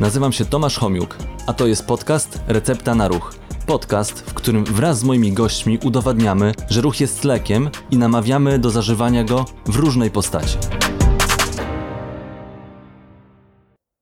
Nazywam się Tomasz Homiuk, a to jest podcast Recepta na Ruch. Podcast, w którym wraz z moimi gośćmi udowadniamy, że ruch jest lekiem i namawiamy do zażywania go w różnej postaci.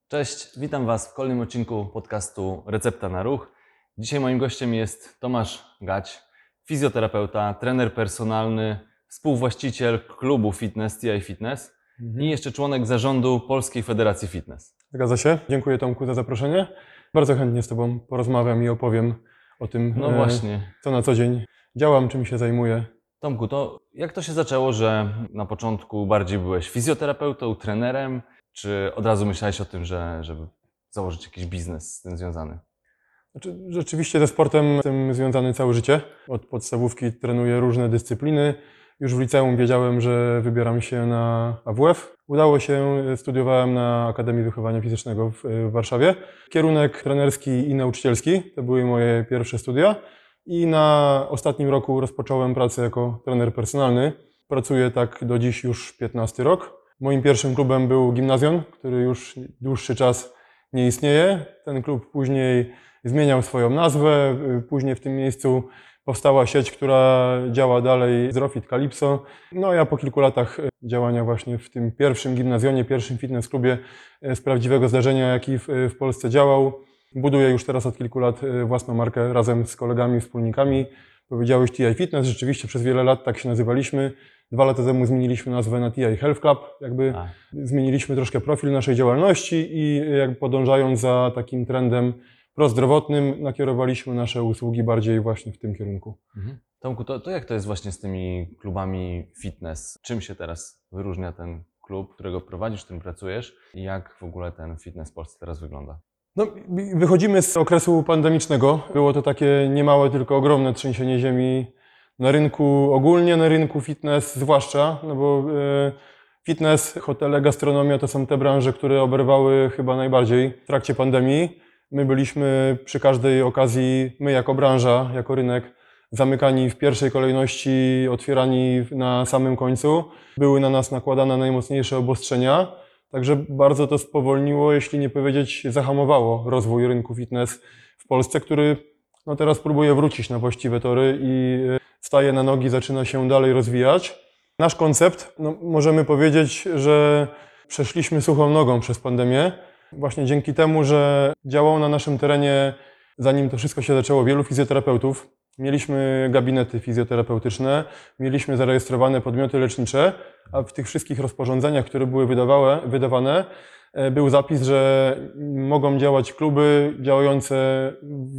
Cześć, witam Was w kolejnym odcinku podcastu Recepta na Ruch. Dzisiaj moim gościem jest Tomasz Gać, fizjoterapeuta, trener personalny, współwłaściciel klubu fitness TI Fitness i jeszcze członek zarządu Polskiej Federacji Fitness. Zgadza się. Dziękuję Tomku za zaproszenie. Bardzo chętnie z Tobą porozmawiam i opowiem o tym, No e, właśnie. co na co dzień działam, czym się zajmuję. Tomku, to jak to się zaczęło, że na początku bardziej byłeś fizjoterapeutą, trenerem, czy od razu myślałeś o tym, że, żeby założyć jakiś biznes z tym związany? Znaczy, rzeczywiście ze sportem jestem związany całe życie. Od podstawówki trenuję różne dyscypliny. Już w liceum wiedziałem, że wybieram się na AWF. Udało się, studiowałem na Akademii Wychowania Fizycznego w, w Warszawie. Kierunek trenerski i nauczycielski to były moje pierwsze studia. I na ostatnim roku rozpocząłem pracę jako trener personalny. Pracuję tak do dziś już 15 rok. Moim pierwszym klubem był Gimnazjon, który już dłuższy czas nie istnieje. Ten klub później zmieniał swoją nazwę. Później w tym miejscu powstała sieć, która działa dalej, Zrofit Calypso. No ja po kilku latach działania właśnie w tym pierwszym gimnazjonie, pierwszym fitness klubie z prawdziwego zdarzenia, jaki w, w Polsce działał, buduję już teraz od kilku lat własną markę razem z kolegami, wspólnikami. Powiedziałeś TI Fitness, rzeczywiście przez wiele lat tak się nazywaliśmy. Dwa lata temu zmieniliśmy nazwę na TI Health Club, jakby A. zmieniliśmy troszkę profil naszej działalności i jakby podążając za takim trendem prozdrowotnym, nakierowaliśmy nasze usługi bardziej właśnie w tym kierunku. Mhm. Tomku, to, to jak to jest właśnie z tymi klubami fitness? Czym się teraz wyróżnia ten klub, którego prowadzisz, w którym pracujesz i jak w ogóle ten fitness w Polsce teraz wygląda? No, wychodzimy z okresu pandemicznego. Było to takie niemałe, tylko ogromne trzęsienie ziemi na rynku ogólnie, na rynku fitness zwłaszcza, no bo e, fitness, hotele, gastronomia to są te branże, które oberwały chyba najbardziej w trakcie pandemii. My byliśmy przy każdej okazji, my jako branża, jako rynek, zamykani w pierwszej kolejności, otwierani na samym końcu. Były na nas nakładane najmocniejsze obostrzenia. Także bardzo to spowolniło, jeśli nie powiedzieć zahamowało rozwój rynku fitness w Polsce, który no teraz próbuje wrócić na właściwe tory i staje na nogi, zaczyna się dalej rozwijać. Nasz koncept, no możemy powiedzieć, że przeszliśmy suchą nogą przez pandemię. Właśnie dzięki temu, że działało na naszym terenie, zanim to wszystko się zaczęło, wielu fizjoterapeutów. Mieliśmy gabinety fizjoterapeutyczne, mieliśmy zarejestrowane podmioty lecznicze, a w tych wszystkich rozporządzeniach, które były wydawane, był zapis, że mogą działać kluby działające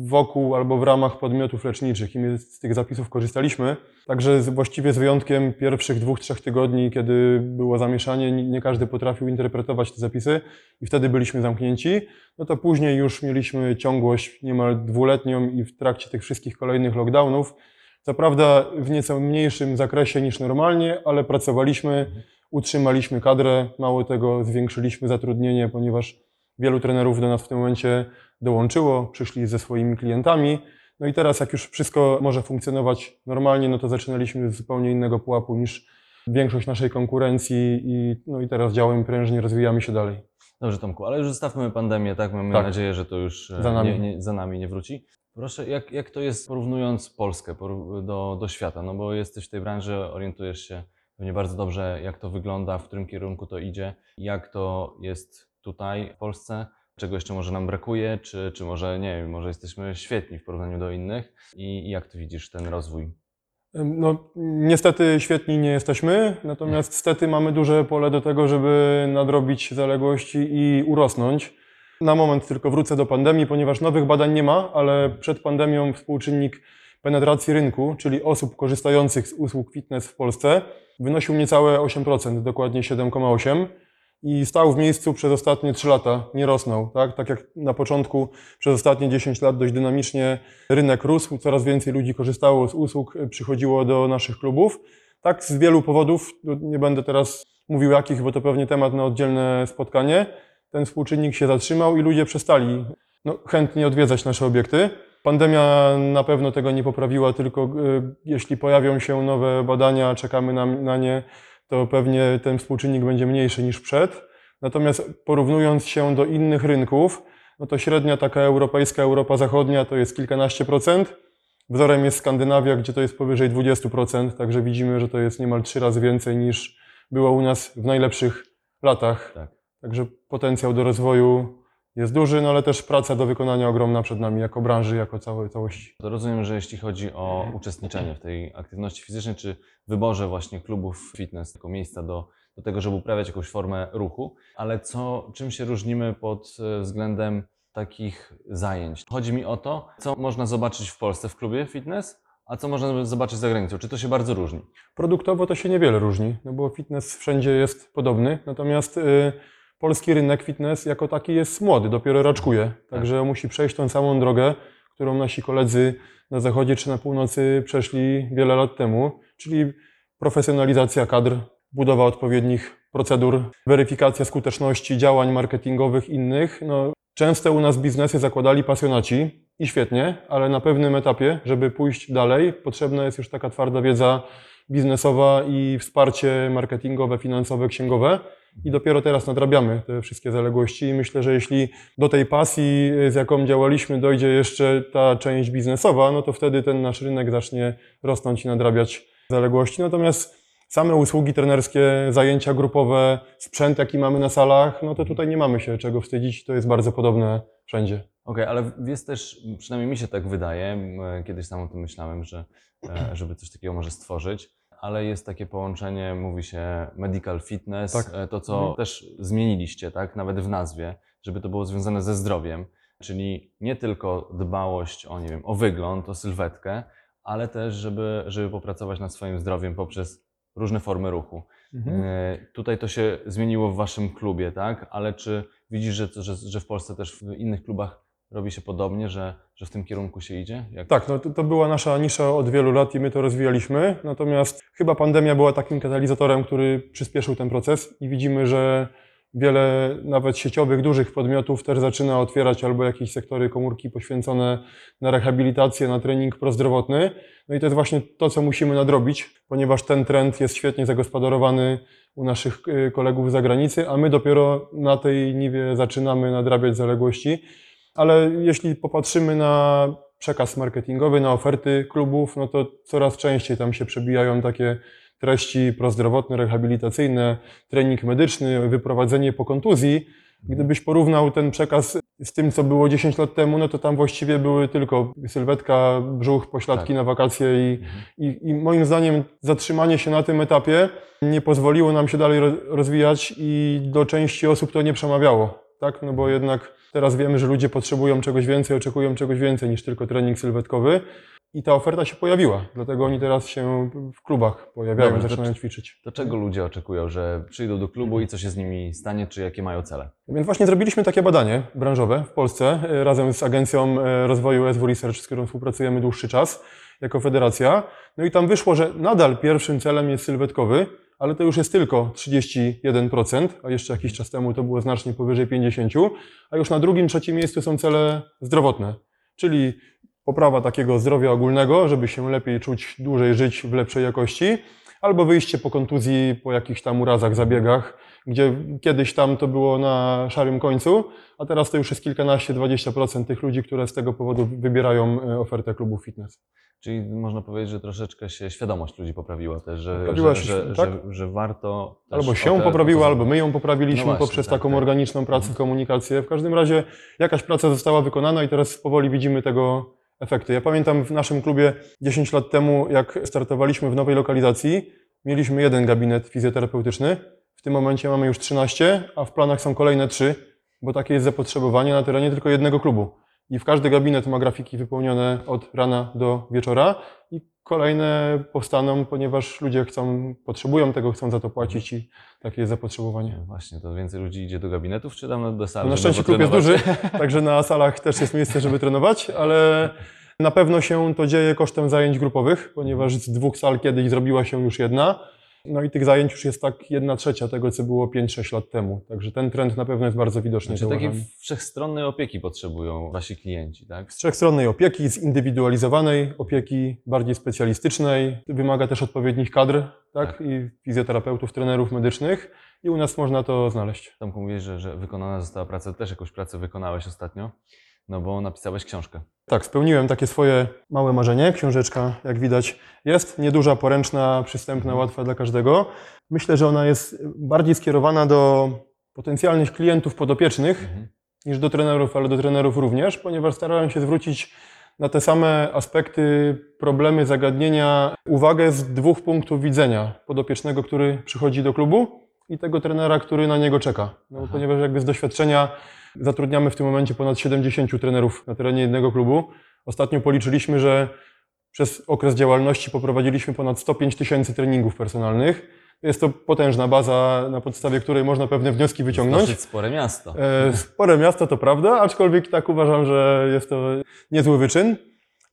wokół albo w ramach podmiotów leczniczych i my z tych zapisów korzystaliśmy. Także właściwie z wyjątkiem pierwszych dwóch, trzech tygodni, kiedy było zamieszanie, nie, nie każdy potrafił interpretować te zapisy i wtedy byliśmy zamknięci. No to później już mieliśmy ciągłość niemal dwuletnią i w trakcie tych wszystkich kolejnych lockdownów, co prawda w nieco mniejszym zakresie niż normalnie, ale pracowaliśmy utrzymaliśmy kadrę, mało tego zwiększyliśmy zatrudnienie, ponieważ wielu trenerów do nas w tym momencie dołączyło, przyszli ze swoimi klientami. No i teraz jak już wszystko może funkcjonować normalnie, no to zaczynaliśmy z zupełnie innego pułapu niż większość naszej konkurencji i, no i teraz działamy prężnie, rozwijamy się dalej. Dobrze Tomku, ale już zostawmy pandemię, tak? Mamy Tak. nadzieję, że to już e, Za nami. Nie, nie, za nami nie wróci. Proszę, jak, jak to jest porównując Polskę do, do świata? No bo jesteś w tej branży, orientujesz się pewnie bardzo dobrze, jak to wygląda, w którym kierunku to idzie, jak to jest tutaj w Polsce, czego jeszcze może nam brakuje, czy, czy może nie wiem, może jesteśmy świetni w porównaniu do innych i, i jak ty widzisz ten rozwój? No, niestety świetni nie jesteśmy, natomiast niestety mamy duże pole do tego, żeby nadrobić zaległości i urosnąć. Na moment tylko wrócę do pandemii, ponieważ nowych badań nie ma, ale przed pandemią współczynnik penetracji rynku, czyli osób korzystających z usług fitness w Polsce, wynosił niecałe 8%, dokładnie 7,8% i stał w miejscu przez ostatnie 3 lata, nie rosnął. Tak? tak jak na początku, przez ostatnie 10 lat dość dynamicznie rynek rósł, coraz więcej ludzi korzystało z usług, przychodziło do naszych klubów. Tak z wielu powodów, nie będę teraz mówił jakich, bo to pewnie temat na oddzielne spotkanie, ten współczynnik się zatrzymał i ludzie przestali no, chętnie odwiedzać nasze obiekty. Pandemia na pewno tego nie poprawiła, tylko y, jeśli pojawią się nowe badania, czekamy na, na nie, to pewnie ten współczynnik będzie mniejszy niż przed. Natomiast porównując się do innych rynków, no to średnia taka europejska, Europa Zachodnia to jest kilkanaście procent. Wzorem jest Skandynawia, gdzie to jest powyżej 20%, także widzimy, że to jest niemal trzy razy więcej niż było u nas w najlepszych latach. Tak. Także potencjał do rozwoju jest duży, no ale też praca do wykonania ogromna przed nami jako branży, jako całej całości. Rozumiem, że jeśli chodzi o uczestniczenie w tej aktywności fizycznej, czy wyborze właśnie klubów fitness jako miejsca do, do tego, żeby uprawiać jakąś formę ruchu, ale co, czym się różnimy pod e, względem takich zajęć? Chodzi mi o to, co można zobaczyć w Polsce w klubie fitness, a co można zobaczyć za granicą. Czy to się bardzo różni? Produktowo to się niewiele różni, no bo fitness wszędzie jest podobny, natomiast y, polski rynek fitness jako taki jest młody, dopiero raczkuje, także musi przejść tą samą drogę, którą nasi koledzy na zachodzie czy na północy przeszli wiele lat temu, czyli profesjonalizacja kadr, budowa odpowiednich procedur, weryfikacja skuteczności działań marketingowych innych. No, często u nas biznesy zakładali pasjonaci i świetnie, ale na pewnym etapie, żeby pójść dalej, potrzebna jest już taka twarda wiedza biznesowa i wsparcie marketingowe, finansowe, księgowe. I dopiero teraz nadrabiamy te wszystkie zaległości. I myślę, że jeśli do tej pasji, z jaką działaliśmy, dojdzie jeszcze ta część biznesowa, no to wtedy ten nasz rynek zacznie rosnąć i nadrabiać zaległości. Natomiast same usługi trenerskie, zajęcia grupowe, sprzęt, jaki mamy na salach, no to tutaj nie mamy się czego wstydzić. To jest bardzo podobne wszędzie. Okej, ale jest też, przynajmniej mi się tak wydaje, kiedyś sam o tym myślałem, że e, żeby coś takiego może stworzyć, ale jest takie połączenie, mówi się medical fitness, Tak. e, to co Mhm. też zmieniliście, tak, nawet w nazwie, żeby to było związane ze zdrowiem, czyli nie tylko dbałość o, nie wiem, o wygląd, o sylwetkę, ale też, żeby, żeby popracować nad swoim zdrowiem poprzez różne formy ruchu. E, Tutaj to się zmieniło w waszym klubie, tak? Ale czy widzisz, że, że, że w Polsce też w innych klubach robi się podobnie, że, że w tym kierunku się idzie? Jak... Tak, no to, to była nasza nisza od wielu lat i my to rozwijaliśmy. Natomiast chyba pandemia była takim katalizatorem, który przyspieszył ten proces i widzimy, że wiele nawet sieciowych, dużych podmiotów też zaczyna otwierać albo jakieś sektory komórki poświęcone na rehabilitację, na trening prozdrowotny. No i to jest właśnie to, co musimy nadrobić, ponieważ ten trend jest świetnie zagospodarowany u naszych y, kolegów z zagranicy, a my dopiero na tej niwie zaczynamy nadrabiać zaległości. Ale jeśli popatrzymy na przekaz marketingowy, na oferty klubów, no to coraz częściej tam się przebijają takie treści prozdrowotne, rehabilitacyjne, trening medyczny, wyprowadzenie po kontuzji. Gdybyś porównał ten przekaz z tym, co było 10 lat temu, no to tam właściwie były tylko sylwetka, brzuch, pośladki Tak. na wakacje i, Mhm. i, i moim zdaniem zatrzymanie się na tym etapie nie pozwoliło nam się dalej ro- rozwijać i do części osób to nie przemawiało, tak? No bo jednak teraz wiemy, że ludzie potrzebują czegoś więcej, oczekują czegoś więcej niż tylko trening sylwetkowy i ta oferta się pojawiła, dlatego oni teraz się w klubach pojawiają, Dobrze, to zaczynają czy- ćwiczyć. To czego ludzie oczekują, że przyjdą do klubu i co się z nimi stanie, czy jakie mają cele? Więc właśnie zrobiliśmy takie badanie branżowe w Polsce e, razem z Agencją e, Rozwoju SW Research, z którą współpracujemy dłuższy czas jako federacja. No i tam wyszło, że nadal pierwszym celem jest sylwetkowy, ale to już jest tylko 31%, a jeszcze jakiś czas temu to było znacznie powyżej 50%, a już na drugim, trzecim miejscu są cele zdrowotne, czyli poprawa takiego zdrowia ogólnego, żeby się lepiej czuć, dłużej żyć w lepszej jakości, albo wyjście po kontuzji, po jakichś tam urazach, zabiegach, gdzie kiedyś tam to było na szarym końcu, a teraz to już jest kilkanaście, 20% tych ludzi, które z tego powodu wybierają e, ofertę klubu fitness. Czyli można powiedzieć, że troszeczkę się świadomość ludzi poprawiła też, że, Poprawiła że, się, że, tak. że, że warto. Albo się poprawiła, to albo my ją poprawiliśmy No właśnie, poprzez tak, taką tak. organiczną pracę, komunikację. W każdym razie jakaś praca została wykonana i teraz powoli widzimy tego efekty. Ja pamiętam w naszym klubie 10 lat temu, jak startowaliśmy w nowej lokalizacji, mieliśmy jeden gabinet fizjoterapeutyczny. W tym momencie mamy już 13, a w planach są kolejne 3, bo takie jest zapotrzebowanie na terenie tylko jednego klubu. I w każdy gabinet ma grafiki wypełnione od rana do wieczora i kolejne powstaną, ponieważ ludzie chcą, potrzebują tego, chcą za to płacić i takie jest zapotrzebowanie. No Właśnie, to więcej ludzi idzie do gabinetów, czy tam do sali? Na żeby szczęście klub jest duży, także na salach też jest miejsce, żeby trenować, ale na pewno się to dzieje kosztem zajęć grupowych, ponieważ z dwóch sal kiedyś zrobiła się już jedna. No i tych zajęć już jest tak jedna trzecia tego, co było 5-6 lat temu. Także ten trend na pewno jest bardzo widoczny. Znaczy takiej wszechstronnej opieki potrzebują wasi klienci, tak? Z wszechstronnej opieki, zindywidualizowanej opieki, bardziej specjalistycznej. Wymaga też odpowiednich kadr, tak? Tak. I fizjoterapeutów, trenerów medycznych. I u nas można to znaleźć. Tomku mówisz, że, że wykonana została praca, też jakąś pracę wykonałeś ostatnio, no bo napisałeś książkę. Tak, spełniłem takie swoje małe marzenie. Książeczka, jak widać, jest nieduża, poręczna, przystępna, łatwa dla każdego. Myślę, że ona jest bardziej skierowana do potencjalnych klientów podopiecznych Mhm. niż do trenerów, ale do trenerów również, ponieważ starałem się zwrócić na te same aspekty, problemy, zagadnienia uwagę z dwóch punktów widzenia podopiecznego, który przychodzi do klubu i tego trenera, który na niego czeka. No, ponieważ jakby z doświadczenia zatrudniamy w tym momencie ponad 70 trenerów na terenie jednego klubu. Ostatnio policzyliśmy, że przez okres działalności poprowadziliśmy ponad 105 tysięcy treningów personalnych. Jest to potężna baza, na podstawie której można pewne wnioski wyciągnąć. Dosyć spore miasto. E, Spore miasto to prawda, aczkolwiek tak uważam, że jest to niezły wyczyn.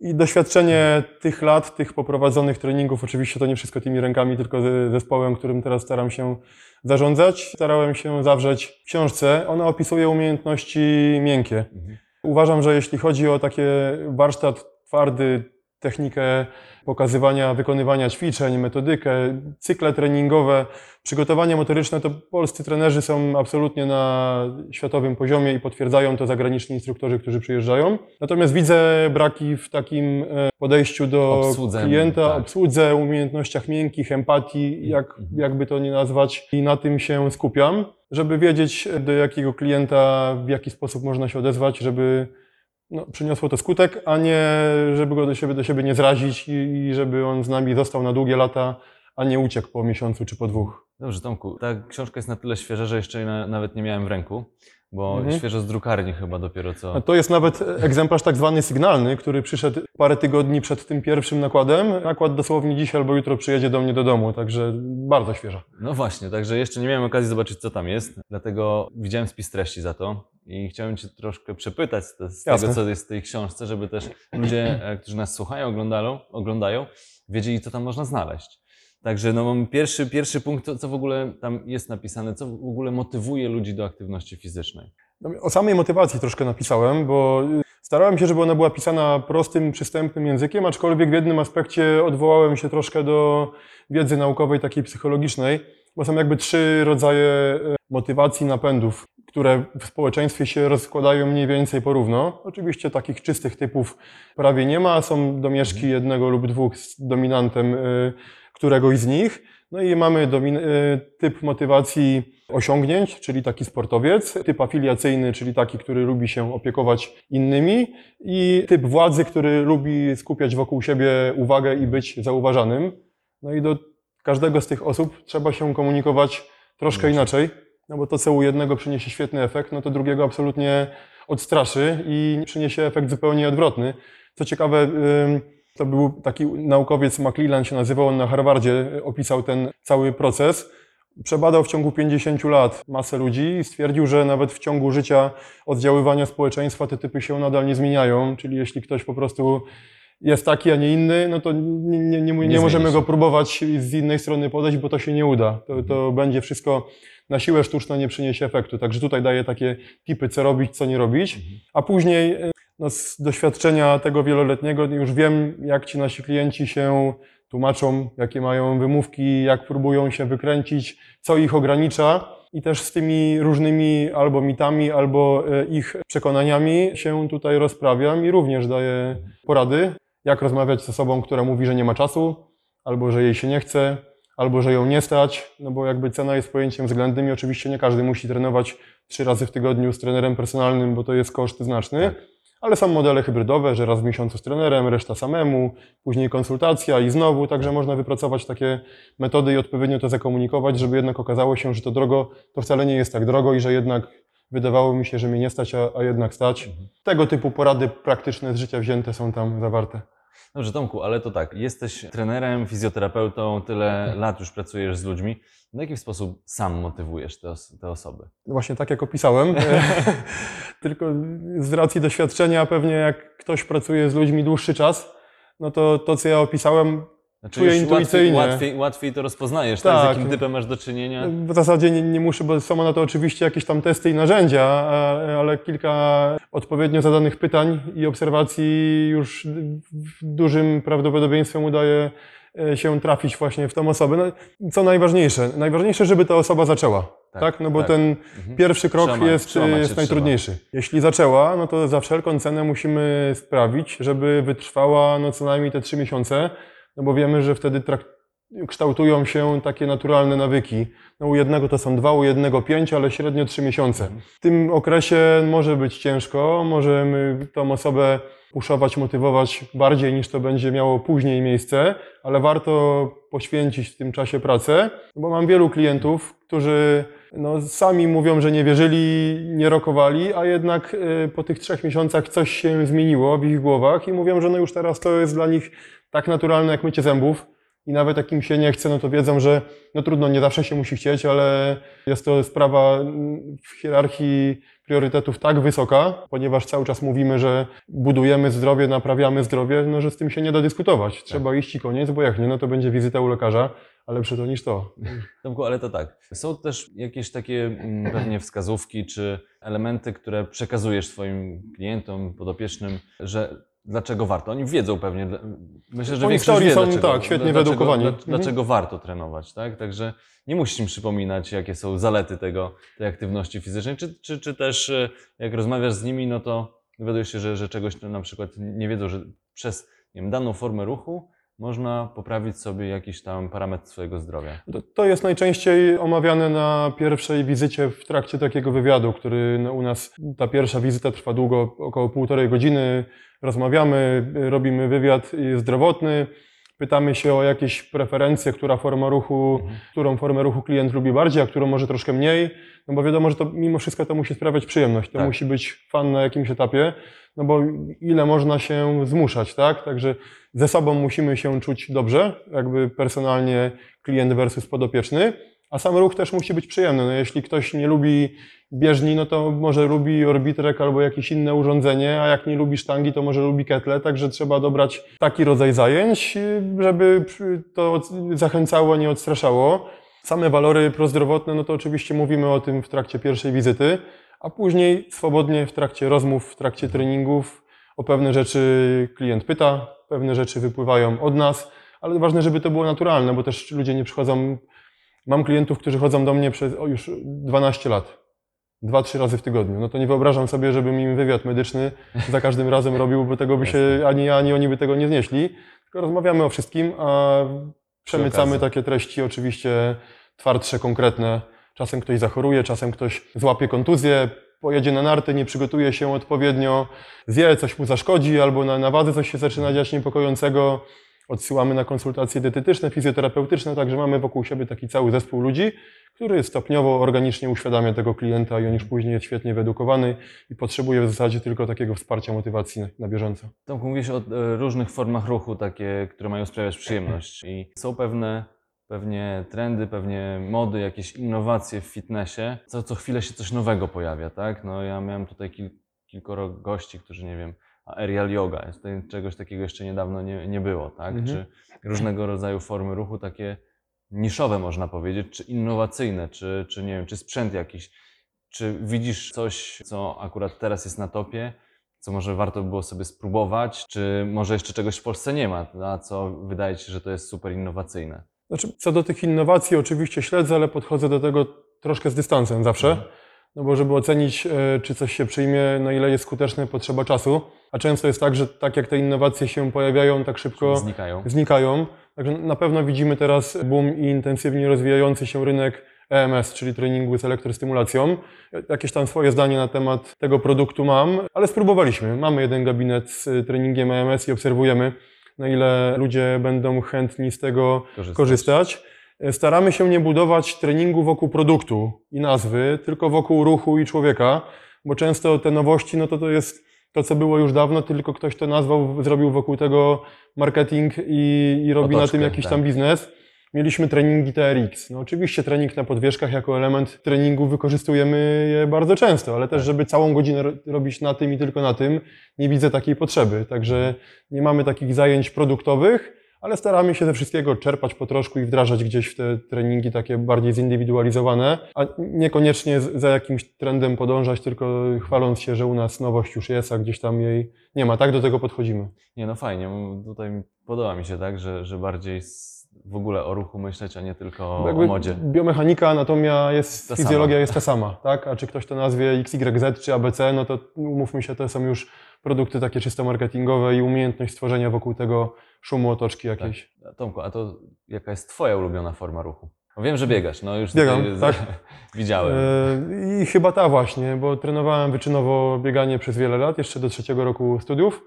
I doświadczenie tych lat, tych poprowadzonych treningów, oczywiście to nie wszystko tymi rękami, tylko ze zespołem, którym teraz staram się zarządzać, starałem się zawrzeć w książce. Ona opisuje umiejętności miękkie. Mhm. Uważam, że jeśli chodzi o takie warsztat twardy, technikę pokazywania, wykonywania ćwiczeń, metodykę, cykle treningowe, przygotowanie motoryczne, to polscy trenerzy są absolutnie na światowym poziomie i potwierdzają to zagraniczni instruktorzy, którzy przyjeżdżają. Natomiast widzę braki w takim e, podejściu do klienta, tak. obsłudze, umiejętnościach miękkich, empatii, jak, Mhm. jakby to nie nazwać. I na tym się skupiam, żeby wiedzieć, do jakiego klienta, w jaki sposób można się odezwać, żeby no, przyniosło to skutek, a nie żeby go do siebie, do siebie nie zrazić i, i żeby on z nami został na długie lata, a nie uciekł po miesiącu czy po dwóch. Dobrze, Tomku, ta książka jest na tyle świeża, że jeszcze jej na, nawet nie miałem w ręku, bo Mhm. świeżo z drukarni chyba dopiero co. To jest nawet egzemplarz tak zwany sygnalny, który przyszedł parę tygodni przed tym pierwszym nakładem. Nakład dosłownie dziś albo jutro przyjedzie do mnie do domu, także bardzo świeża. No właśnie, także jeszcze nie miałem okazji zobaczyć, co tam jest, dlatego widziałem spis treści za to i chciałem Cię troszkę przepytać z, z tego, co jest w tej książce, żeby też ludzie, e, którzy nas słuchają, oglądają, oglądają wiedzieli, co tam można znaleźć. Także no, mam pierwszy, pierwszy punkt, co, co w ogóle tam jest napisane, co w ogóle motywuje ludzi do aktywności fizycznej. No, O samej motywacji troszkę napisałem, bo y, starałem się, żeby ona była pisana prostym, przystępnym językiem, aczkolwiek w jednym aspekcie odwołałem się troszkę do wiedzy naukowej, takiej psychologicznej, bo są jakby trzy rodzaje y, motywacji, napędów, które w społeczeństwie się rozkładają mniej więcej porówno. Oczywiście takich czystych typów prawie nie ma, są domieszki jednego lub dwóch z dominantem y, któregoś z nich. No i mamy y, typ motywacji osiągnięć, czyli taki sportowiec, typ afiliacyjny, czyli taki, który lubi się opiekować innymi i typ władzy, który lubi skupiać wokół siebie uwagę i być zauważanym. No i do każdego z tych osób trzeba się komunikować troszkę inaczej, no bo to, co u jednego przyniesie świetny efekt, no to drugiego absolutnie odstraszy i przyniesie efekt zupełnie odwrotny. Co ciekawe, ym, to był taki naukowiec, McClellan się nazywał, on na Harvardzie opisał ten cały proces. Przebadał w ciągu 50 lat masę ludzi i stwierdził, że nawet w ciągu życia oddziaływania społeczeństwa te typy się nadal nie zmieniają. Czyli jeśli ktoś po prostu jest taki, a nie inny, no to nie, nie, nie, nie Nie możemy go próbować z innej strony podejść, bo to się nie uda. To, to będzie wszystko na siłę sztuczną nie przyniesie efektu. Także tutaj daję takie tipy, co robić, co nie robić. A później e, no, z doświadczenia tego wieloletniego już wiem, jak ci nasi klienci się tłumaczą, jakie mają wymówki, jak próbują się wykręcić, co ich ogranicza. I też z tymi różnymi albo mitami, albo e, ich przekonaniami się tutaj rozprawiam i również daję porady, jak rozmawiać z osobą, która mówi, że nie ma czasu, albo że jej się nie chce, albo że ją nie stać, no bo jakby cena jest pojęciem względnym i oczywiście nie każdy musi trenować trzy razy w tygodniu z trenerem personalnym, bo to jest koszt znaczny. Ale są modele hybrydowe, że raz w miesiącu z trenerem, reszta samemu, później konsultacja i znowu, także można wypracować takie metody i odpowiednio to zakomunikować, żeby jednak okazało się, że to drogo, to wcale nie jest tak drogo i że jednak wydawało mi się, że mnie nie stać, a, a jednak stać. Tego typu porady praktyczne z życia wzięte są tam zawarte. Dobrze, Tomku, ale to tak, jesteś trenerem, fizjoterapeutą, tyle lat już pracujesz z ludźmi. W jaki sposób sam motywujesz te, os- te osoby? Właśnie tak jak opisałem, tylko z racji doświadczenia pewnie jak ktoś pracuje z ludźmi dłuższy czas, no to to, co ja opisałem, Znaczy czuję intuicyjnie. Łatwiej, łatwiej, łatwiej to rozpoznajesz, tak. z Tak. jakim typem masz do czynienia. W zasadzie nie, nie muszę, bo są na to oczywiście jakieś tam testy i narzędzia, ale kilka odpowiednio zadanych pytań i obserwacji już dużym prawdopodobieństwem udaje e, się trafić właśnie w tą osobę. No, co najważniejsze? Najważniejsze, żeby ta osoba zaczęła. Tak, Tak, No bo tak. ten Mhm. pierwszy krok jest, się jest najtrudniejszy. Jeśli zaczęła, no to za wszelką cenę musimy sprawić, żeby wytrwała no co najmniej te trzy miesiące, no bo wiemy, że wtedy kształtują się takie naturalne nawyki. No u jednego to są dwa, u jednego pięć, ale średnio trzy miesiące. W tym okresie może być ciężko, możemy tą osobę puszować, motywować bardziej niż to będzie miało później miejsce, ale warto poświęcić w tym czasie pracę, bo mam wielu klientów, którzy no, sami mówią, że nie wierzyli, nie rokowali, a jednak y, po tych trzech miesiącach coś się zmieniło w ich głowach i mówią, że no już teraz to jest dla nich tak naturalne jak mycie zębów. I nawet jak im się nie chce, no to wiedzą, że no trudno, nie zawsze się musi chcieć, ale jest to sprawa mm, w hierarchii priorytetów tak wysoka, ponieważ cały czas mówimy, że budujemy zdrowie, naprawiamy zdrowie, no że z tym się nie da dyskutować. Trzeba iść i koniec, bo jak nie, no to będzie wizyta u lekarza, a lepsze to niż to. Tomku, ale to tak. Są też jakieś takie mm, pewnie wskazówki czy elementy, które przekazujesz swoim klientom, podopiecznym, że dlaczego warto. Oni wiedzą pewnie. Myślę, że Oni większość wie, są, dlaczego, tak, świetnie dlaczego, wyedukowani. Mhm. Dlaczego warto trenować, tak? Także nie musisz im przypominać, jakie są zalety tego, tej aktywności fizycznej, czy, czy, czy też e, jak rozmawiasz z nimi, no to dowiadujesz się, że, że czegoś na przykład nie wiedzą, że przez nie wiem, daną formę ruchu można poprawić sobie jakiś tam parametr swojego zdrowia. To, jest najczęściej omawiane na pierwszej wizycie w trakcie takiego wywiadu, który no, u nas, ta pierwsza wizyta trwa długo, około półtorej godziny. Rozmawiamy, robimy wywiad zdrowotny, pytamy się o jakieś preferencje, która forma ruchu, Mhm. którą formę ruchu klient lubi bardziej, a którą może troszkę mniej. No bo wiadomo, że to mimo wszystko to musi sprawiać przyjemność, to Tak. musi być fan na jakimś etapie, no bo ile można się zmuszać, tak? Także ze sobą musimy się czuć dobrze, jakby personalnie klient versus podopieczny, a sam ruch też musi być przyjemny. No jeśli ktoś nie lubi bieżni, no to może lubi orbitrek albo jakieś inne urządzenie, a jak nie lubi sztangi, to może lubi ketle, także trzeba dobrać taki rodzaj zajęć, żeby to zachęcało, nie odstraszało. Same walory prozdrowotne, no to oczywiście mówimy o tym w trakcie pierwszej wizyty, a później swobodnie w trakcie rozmów, w trakcie treningów o pewne rzeczy klient pyta, pewne rzeczy wypływają od nas, ale ważne, żeby to było naturalne, bo też ludzie nie przychodzą. Mam klientów, którzy chodzą do mnie przez o, już 12 lat, dwa, trzy razy w tygodniu. No to nie wyobrażam sobie, żebym im wywiad medyczny za każdym razem robił, bo tego by się ani ja, ani oni by tego nie znieśli. Tylko rozmawiamy o wszystkim, a przemycamy takie treści oczywiście twardsze, konkretne. Czasem ktoś zachoruje, czasem ktoś złapie kontuzję, pojedzie na narty, nie przygotuje się odpowiednio, zje, coś mu zaszkodzi, albo na, na wadze coś się zaczyna dziać niepokojącego. Odsyłamy na konsultacje dietetyczne, fizjoterapeutyczne, także mamy wokół siebie taki cały zespół ludzi, który stopniowo, organicznie uświadamia tego klienta i on już później jest świetnie wyedukowany i potrzebuje w zasadzie tylko takiego wsparcia, motywacji na, na bieżąco. Tomku, mówisz o e, różnych formach ruchu, takie, które mają sprawiać przyjemność. I są pewne pewnie trendy, pewnie mody, jakieś innowacje w fitnessie. Co, co chwilę się coś nowego pojawia, tak? No ja miałem tutaj kil, kilkoro gości, którzy nie wiem, aerial yoga, jest tutaj czegoś takiego jeszcze niedawno nie, nie było, tak? Mhm. Czy różnego rodzaju formy ruchu, takie niszowe można powiedzieć, czy innowacyjne, czy, czy nie wiem, czy sprzęt jakiś. Czy widzisz coś, co akurat teraz jest na topie, co może warto by było sobie spróbować, czy może jeszcze czegoś w Polsce nie ma, a co wydaje Ci się, że to jest super innowacyjne? Znaczy, co do tych innowacji, oczywiście śledzę, ale podchodzę do tego troszkę z dystansem zawsze. Mhm. No bo żeby ocenić, e, czy coś się przyjmie, na ile jest skuteczne, potrzeba czasu. A często jest tak, że tak jak te innowacje się pojawiają, tak szybko Znikają. znikają. Także na pewno widzimy teraz boom i intensywnie rozwijający się rynek EMS, czyli treningu z elektrostymulacją. Jakieś tam swoje zdanie na temat tego produktu mam, ale spróbowaliśmy. Mamy jeden gabinet z treningiem EMS i obserwujemy, na ile ludzie będą chętni z tego Korzystać. korzystać. Staramy się nie budować treningu wokół produktu i nazwy, tylko wokół ruchu i człowieka, bo często te nowości, no to to jest to, co było już dawno, tylko ktoś to nazwał, zrobił wokół tego marketing i, i robi na Otoczkę, tym jakiś tak. tam biznes. Mieliśmy treningi TRX. No oczywiście trening na podwieżkach jako element treningu wykorzystujemy je bardzo często, ale też, Tak. żeby całą godzinę ro- robić na tym i tylko na tym, nie widzę takiej potrzeby. Także nie mamy takich zajęć produktowych, ale staramy się ze wszystkiego czerpać po troszku i wdrażać gdzieś w te treningi takie bardziej zindywidualizowane, a niekoniecznie za jakimś trendem podążać, tylko chwaląc się, że u nas nowość już jest, a gdzieś tam jej nie ma. Tak do tego podchodzimy. Nie, no fajnie. Tutaj podoba mi się tak, że, że bardziej w ogóle o ruchu myśleć, a nie tylko o, Jakby o modzie. Biomechanika, anatomia jest, Ta fizjologia sama. jest ta sama, tak? A czy ktoś to nazwie XYZ czy ABC, no to umówmy się, to są już produkty takie czysto marketingowe i umiejętność stworzenia wokół tego szumu otoczki jakiejś. A Tomku, a to jaka jest Twoja ulubiona forma ruchu? No wiem, że biegasz, no już Biegam, tutaj tak. widziałem. E, I chyba ta właśnie, bo trenowałem wyczynowo bieganie przez wiele lat, jeszcze do trzeciego roku studiów.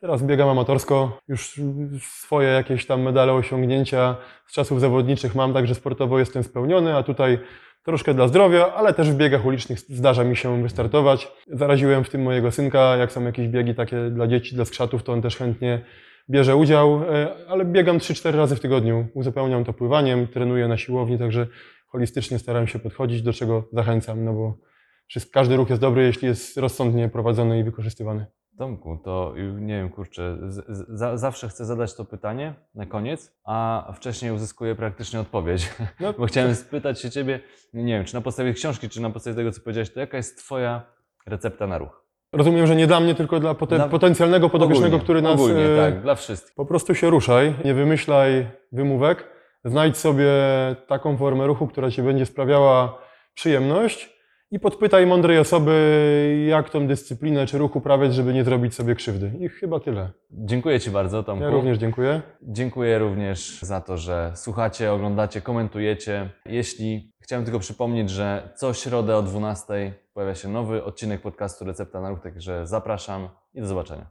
Teraz biegam amatorsko, już swoje jakieś tam medale, osiągnięcia z czasów zawodniczych mam, także sportowo jestem spełniony, a tutaj troszkę dla zdrowia, ale też w biegach ulicznych zdarza mi się wystartować. Zaraziłem w tym mojego synka, jak są jakieś biegi takie dla dzieci, dla skrzatów, to on też chętnie bierze udział, e, ale biegam 3-4 razy w tygodniu. Uzupełniam to pływaniem, trenuję na siłowni, także holistycznie staram się podchodzić, do czego zachęcam, no bo każdy ruch jest dobry, jeśli jest rozsądnie prowadzony i wykorzystywany. Tomku, to nie wiem, kurczę, z, z, za, zawsze chcę zadać to pytanie na koniec, a wcześniej uzyskuję praktycznie odpowiedź. No, Bo chciałem spytać się Ciebie, nie wiem, czy na podstawie książki, czy na podstawie tego, co powiedziałeś, to jaka jest Twoja recepta na ruch? Rozumiem, że nie dla mnie, tylko dla poten- Dla- potencjalnego podobiecznego, Ogólnie, który nas... Ogólnie, e, tak, dla wszystkich. Po prostu się ruszaj, nie wymyślaj wymówek, znajdź sobie taką formę ruchu, która ci będzie sprawiała przyjemność i podpytaj mądrej osoby, jak tą dyscyplinę czy ruch uprawiać, żeby nie zrobić sobie krzywdy. I chyba tyle. Dziękuję Ci bardzo, Tomku. Ja również dziękuję. Dziękuję również za to, że słuchacie, oglądacie, komentujecie. Jeśli chciałem tylko przypomnieć, że co środę o 12 pojawia się nowy odcinek podcastu Recepta na Ruch, także zapraszam i do zobaczenia.